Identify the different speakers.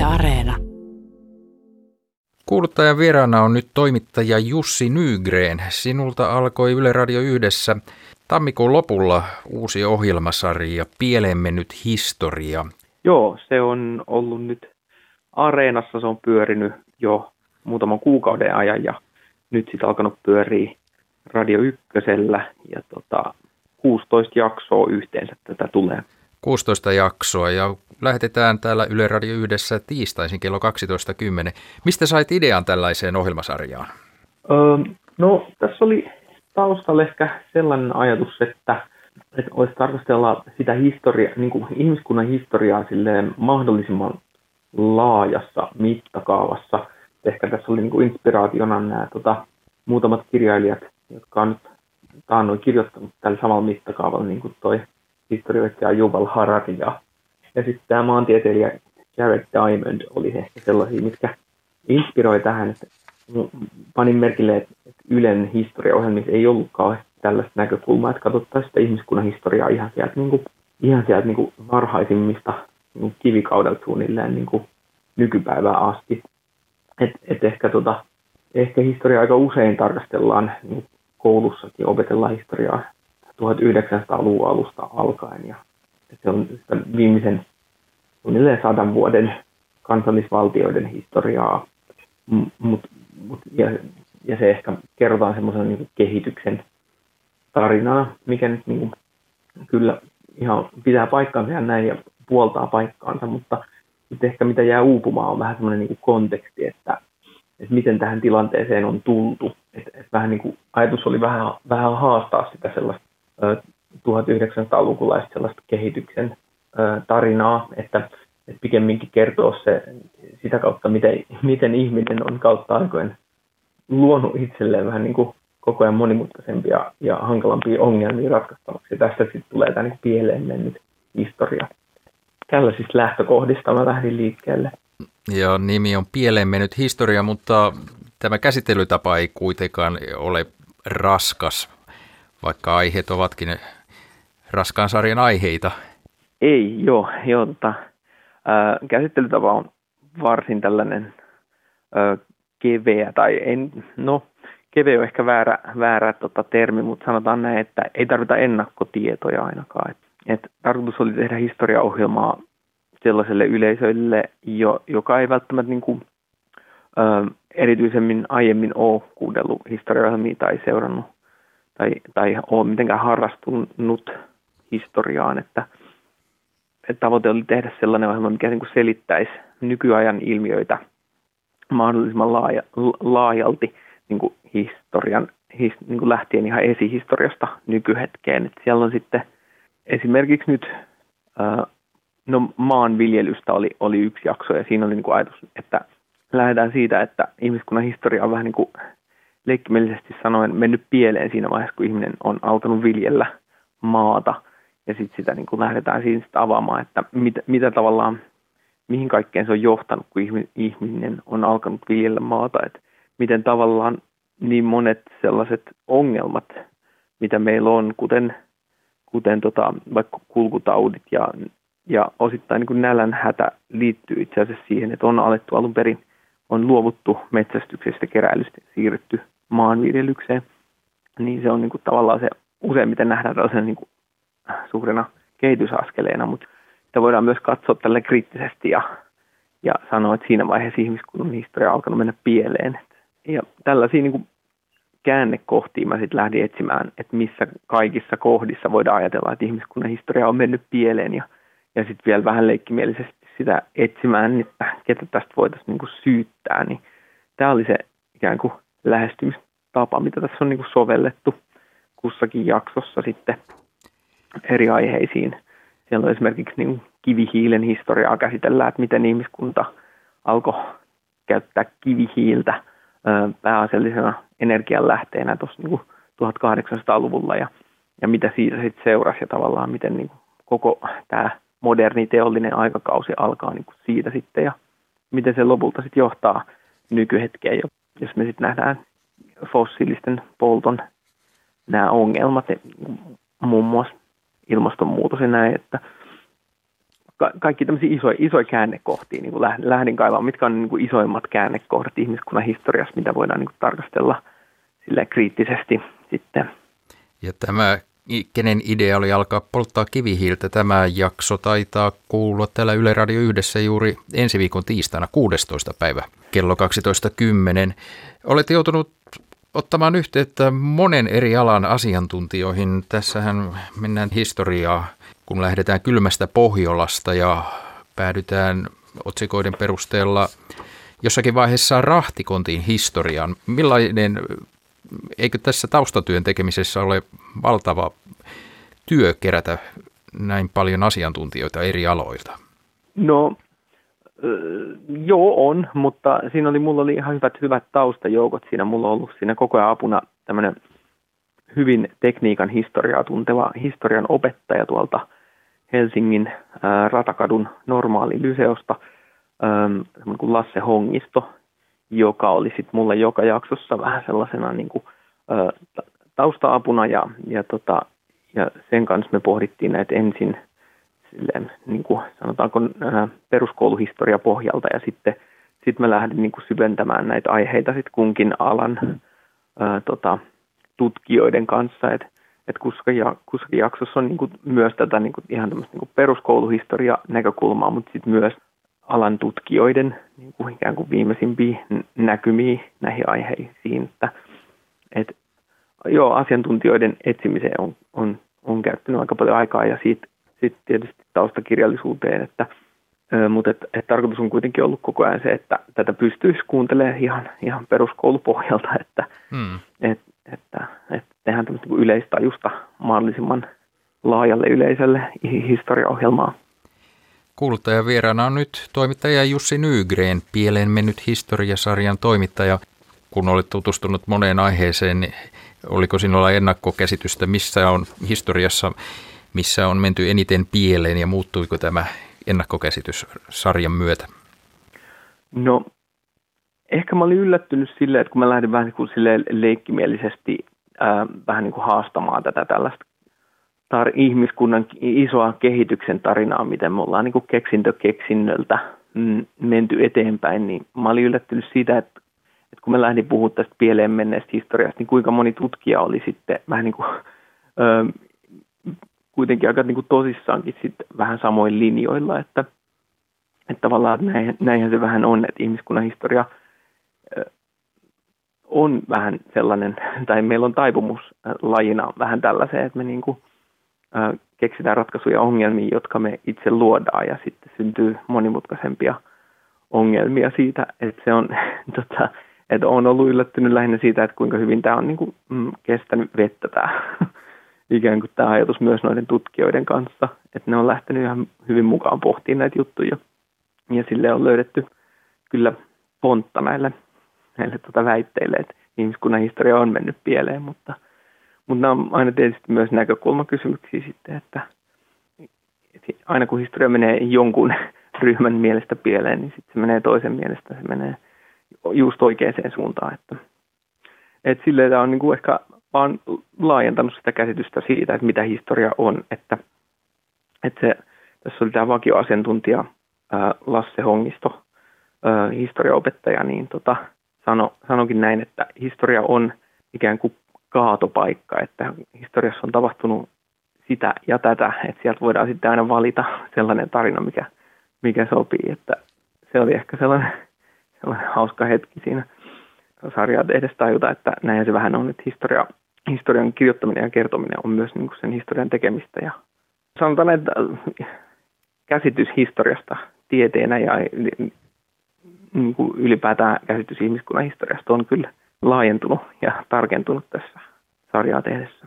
Speaker 1: Yle Areena. Kuuluttajan vieraana on nyt toimittaja Jussi Nygren. Sinulta alkoi Yle Radio yhdessä tammikuun lopulla uusi ohjelmasarja Pieleen mennyt historia.
Speaker 2: Joo, se on ollut nyt Areenassa, se on pyörinyt jo muutaman kuukauden ajan ja nyt sitten alkanut pyöriä Radio Ykkösellä ja tota, 16 jaksoa yhteensä tätä tulee.
Speaker 1: 16 jaksoa ja lähetetään täällä Yle Radio yhdessä tiistaisin kello 12.10. Mistä sait idean tällaiseen ohjelmasarjaan?
Speaker 2: Öö, no tässä oli taustalla ehkä sellainen ajatus, että, että olisi tarkastella sitä historia, niin kuin ihmiskunnan historiaa silleen mahdollisimman laajassa mittakaavassa. Ehkä tässä oli niin kuin inspiraationa nämä tota, muutamat kirjailijat, jotka on nyt taannoin kirjoittanut tällä samalla mittakaavalla niin kuin toi historioitsija Yuval Harari ja, sitten tämä maantieteilijä Jared Diamond oli ehkä sellaisia, mitkä inspiroi tähän, että panin merkille, että Ylen historiaohjelmissa ei ollut kauheasti tällaista näkökulmaa, että katsottaisiin sitä ihmiskunnan historiaa ihan sieltä, niin kuin, ihan sieltä niin kuin varhaisimmista niin kuin kivikaudelta suunnilleen niin kuin nykypäivään asti. Et, et ehkä, tota, ehkä historiaa aika usein tarkastellaan niin koulussakin, opetellaan historiaa 1900-luvun alusta alkaen. Ja se on viimeisen suunnilleen sadan vuoden kansallisvaltioiden historiaa, mut, mut, ja, ja se ehkä kerrotaan semmoisen niin kehityksen tarinaa, mikä nyt niin kuin, kyllä ihan pitää paikkaansa ja näin ja puoltaa paikkaansa, mutta sitten ehkä mitä jää uupumaan on vähän semmoinen niin konteksti, että, että miten tähän tilanteeseen on tultu. Että, että vähän niin kuin, ajatus oli vähän, vähän haastaa sitä sellaista 1900-lukulaista sellaista kehityksen tarinaa, että, että pikemminkin kertoo se sitä kautta, miten, miten ihminen on kautta aikojen luonut itselleen vähän niin kuin koko ajan monimutkaisempia ja hankalampia ongelmia ratkaistavaksi. Tästä sitten tulee tämä niin pieleen mennyt historia. Tällaisista lähtökohdista mä lähdin liikkeelle.
Speaker 1: Joo, nimi on pieleen mennyt historia, mutta tämä käsittelytapa ei kuitenkaan ole raskas, vaikka aiheet ovatkin raskaan sarjan aiheita.
Speaker 2: Ei, joo. joo tota, ää, käsittelytapa on varsin tällainen ää, keveä, tai en, no keveä on ehkä väärä, väärä tota, termi, mutta sanotaan näin, että ei tarvita ennakkotietoja ainakaan. Et, et tarkoitus oli tehdä historiaohjelmaa sellaiselle yleisölle, jo, joka ei välttämättä niin kuin, ö, erityisemmin aiemmin ole kuunnellut historiaohjelmia tai seurannut tai, tai ole mitenkään harrastunut historiaan, että, että tavoite oli tehdä sellainen ohjelma, mikä niin kuin selittäisi nykyajan ilmiöitä mahdollisimman laaja, laajalti niin kuin historian, his, niin kuin lähtien ihan esihistoriasta nykyhetkeen. Että siellä on sitten esimerkiksi nyt no, maanviljelystä oli, oli yksi jakso ja siinä oli niin kuin ajatus, että lähdetään siitä, että ihmiskunnan historia on vähän niin kuin leikkimielisesti sanoen mennyt pieleen siinä vaiheessa, kun ihminen on alkanut viljellä maata. Ja sitten sitä niin kuin lähdetään siinä sitä avaamaan, että mitä, mitä tavallaan, mihin kaikkeen se on johtanut, kun ihminen on alkanut viljellä maata, että miten tavallaan niin monet sellaiset ongelmat, mitä meillä on, kuten, kuten tota, vaikka kulkutaudit ja, ja osittain niin kuin nälänhätä liittyy itse asiassa siihen, että on alettu alun perin, on luovuttu metsästyksestä, keräilystä siirrytty maanviljelykseen, niin se on niin kuin tavallaan se useimmiten nähdään tällaisen niin kuin suurena kehitysaskeleena, mutta sitä voidaan myös katsoa tälle kriittisesti ja, ja sanoa, että siinä vaiheessa ihmiskunnan historia on alkanut mennä pieleen. Ja tällaisia niin kuin käännekohtia mä sitten lähdin etsimään, että missä kaikissa kohdissa voidaan ajatella, että ihmiskunnan historia on mennyt pieleen ja, ja sitten vielä vähän leikkimielisesti sitä etsimään, että ketä tästä voitaisiin niin kuin syyttää, niin tämä oli se ikään kuin lähestymistapa, mitä tässä on niin kuin sovellettu kussakin jaksossa sitten eri aiheisiin. Siellä on esimerkiksi niin kivihiilen historiaa käsitellään, että miten ihmiskunta alkoi käyttää kivihiiltä pääasiallisena energianlähteenä tuossa niin 1800-luvulla ja, ja mitä siitä sitten seurasi ja tavallaan miten niin kuin koko tämä moderni teollinen aikakausi alkaa niin kuin siitä sitten ja miten se lopulta sitten johtaa nykyhetkeen, jos me sitten nähdään fossiilisten polton nämä ongelmat, muun muassa ilmastonmuutos ja näin, että ka- kaikki tämmöisiä isoja, isoja käännekohtia niin kuin lähdin kaivaa, mitkä on niin kuin isoimmat käännekohdat ihmiskunnan historiassa, mitä voidaan niin kuin tarkastella sille kriittisesti sitten.
Speaker 1: Ja tämä, kenen idea oli alkaa polttaa kivihiiltä, tämä jakso taitaa kuulua täällä Yle Radio yhdessä juuri ensi viikon tiistaina 16. päivä kello 12.10. Olette joutunut ottamaan yhteyttä monen eri alan asiantuntijoihin. Tässähän mennään historiaa, kun lähdetään kylmästä Pohjolasta ja päädytään otsikoiden perusteella jossakin vaiheessa rahtikontiin historiaan. Millainen, eikö tässä taustatyön tekemisessä ole valtava työ kerätä näin paljon asiantuntijoita eri aloilta?
Speaker 2: No joo on, mutta siinä oli, mulla oli ihan hyvät, hyvät taustajoukot siinä. Mulla on ollut siinä koko ajan apuna tämmöinen hyvin tekniikan historiaa tunteva historian opettaja tuolta Helsingin ää, Ratakadun normaali lyseosta, ää, kuin Lasse Hongisto, joka oli sitten mulle joka jaksossa vähän sellaisena niin kuin, ää, tausta-apuna ja, ja, tota, ja sen kanssa me pohdittiin näitä ensin – silleen, niin kuin sanotaanko peruskouluhistoria pohjalta ja sitten sit mä lähdin niin kuin syventämään näitä aiheita sit kunkin alan ää, tota, tutkijoiden kanssa, että et kussakin, ja, kussakin jaksossa on niin kuin myös tätä niin kuin ihan tämmöistä niin peruskouluhistoria näkökulmaa, mutta sitten myös alan tutkijoiden niin kuin ikään kuin viimeisimpiä näkymiä näihin aiheisiin. Että, et, joo, asiantuntijoiden etsimiseen on, on, on käyttänyt aika paljon aikaa ja siitä sitten tietysti taustakirjallisuuteen, että mutta et, et tarkoitus on kuitenkin ollut koko ajan se, että tätä pystyisi kuuntelemaan ihan, ihan peruskoulupohjalta, että hmm. et, että, että tehdään tämmöistä niin yleistajusta mahdollisimman laajalle yleisölle historiaohjelmaa.
Speaker 1: Kuuluttajan vieraana on nyt toimittaja Jussi Nygren, Pieleen mennyt historiasarjan toimittaja. Kun olet tutustunut moneen aiheeseen, niin oliko sinulla ennakkokäsitystä, missä on historiassa missä on menty eniten pieleen ja muuttuiko tämä ennakkokäsitys sarjan myötä?
Speaker 2: No, ehkä mä olin yllättynyt silleen, että kun mä lähdin vähän niin kuin leikkimielisesti ää, vähän niin kuin haastamaan tätä tällaista tar- ihmiskunnan isoa kehityksen tarinaa, miten me ollaan niin kuin keksintö keksinnöltä mm, menty eteenpäin, niin mä olin yllättynyt siitä, että, että kun mä lähdin puhumaan tästä pieleen menneestä historiasta, niin kuinka moni tutkija oli sitten vähän niin kuin, ö, kuitenkin aika niin kuin tosissaankin sit vähän samoin linjoilla, että, että tavallaan näin, näinhän se vähän on, että ihmiskunnan historia on vähän sellainen, tai meillä on taipumus lajina vähän tällaiseen, että me niin kuin, keksitään ratkaisuja ongelmiin, jotka me itse luodaan, ja sitten syntyy monimutkaisempia ongelmia siitä, että se on, tota, että on ollut yllättynyt lähinnä siitä, että kuinka hyvin tämä on niin kuin, mm, kestänyt vettä tämä ikään kuin tämä ajatus myös noiden tutkijoiden kanssa, että ne on lähtenyt ihan hyvin mukaan pohtimaan näitä juttuja. Ja sille on löydetty kyllä pontta näille, näille tuota väitteille, että ihmiskunnan historia on mennyt pieleen, mutta, mutta nämä on aina tietysti myös näkökulmakysymyksiä sitten, että, että aina kun historia menee jonkun ryhmän mielestä pieleen, niin sitten se menee toisen mielestä, se menee just oikeaan suuntaan. Että, että silleen tämä on niin kuin ehkä vaan laajentanut sitä käsitystä siitä, että mitä historia on. Että, että se, tässä oli tämä vakioasiantuntija Lasse Hongisto, historiaopettaja, niin tota, sano, sanokin näin, että historia on ikään kuin kaatopaikka, että historiassa on tapahtunut sitä ja tätä, että sieltä voidaan sitten aina valita sellainen tarina, mikä, mikä sopii, että se oli ehkä sellainen, sellainen hauska hetki siinä sarjaa tehdessä tajuta, että näin se vähän on, että historia historian kirjoittaminen ja kertominen on myös niin sen historian tekemistä. Ja sanotaan, että käsitys historiasta tieteenä ja niin kuin ylipäätään käsitys ihmiskunnan historiasta on kyllä laajentunut ja tarkentunut tässä sarjaa tehdessä.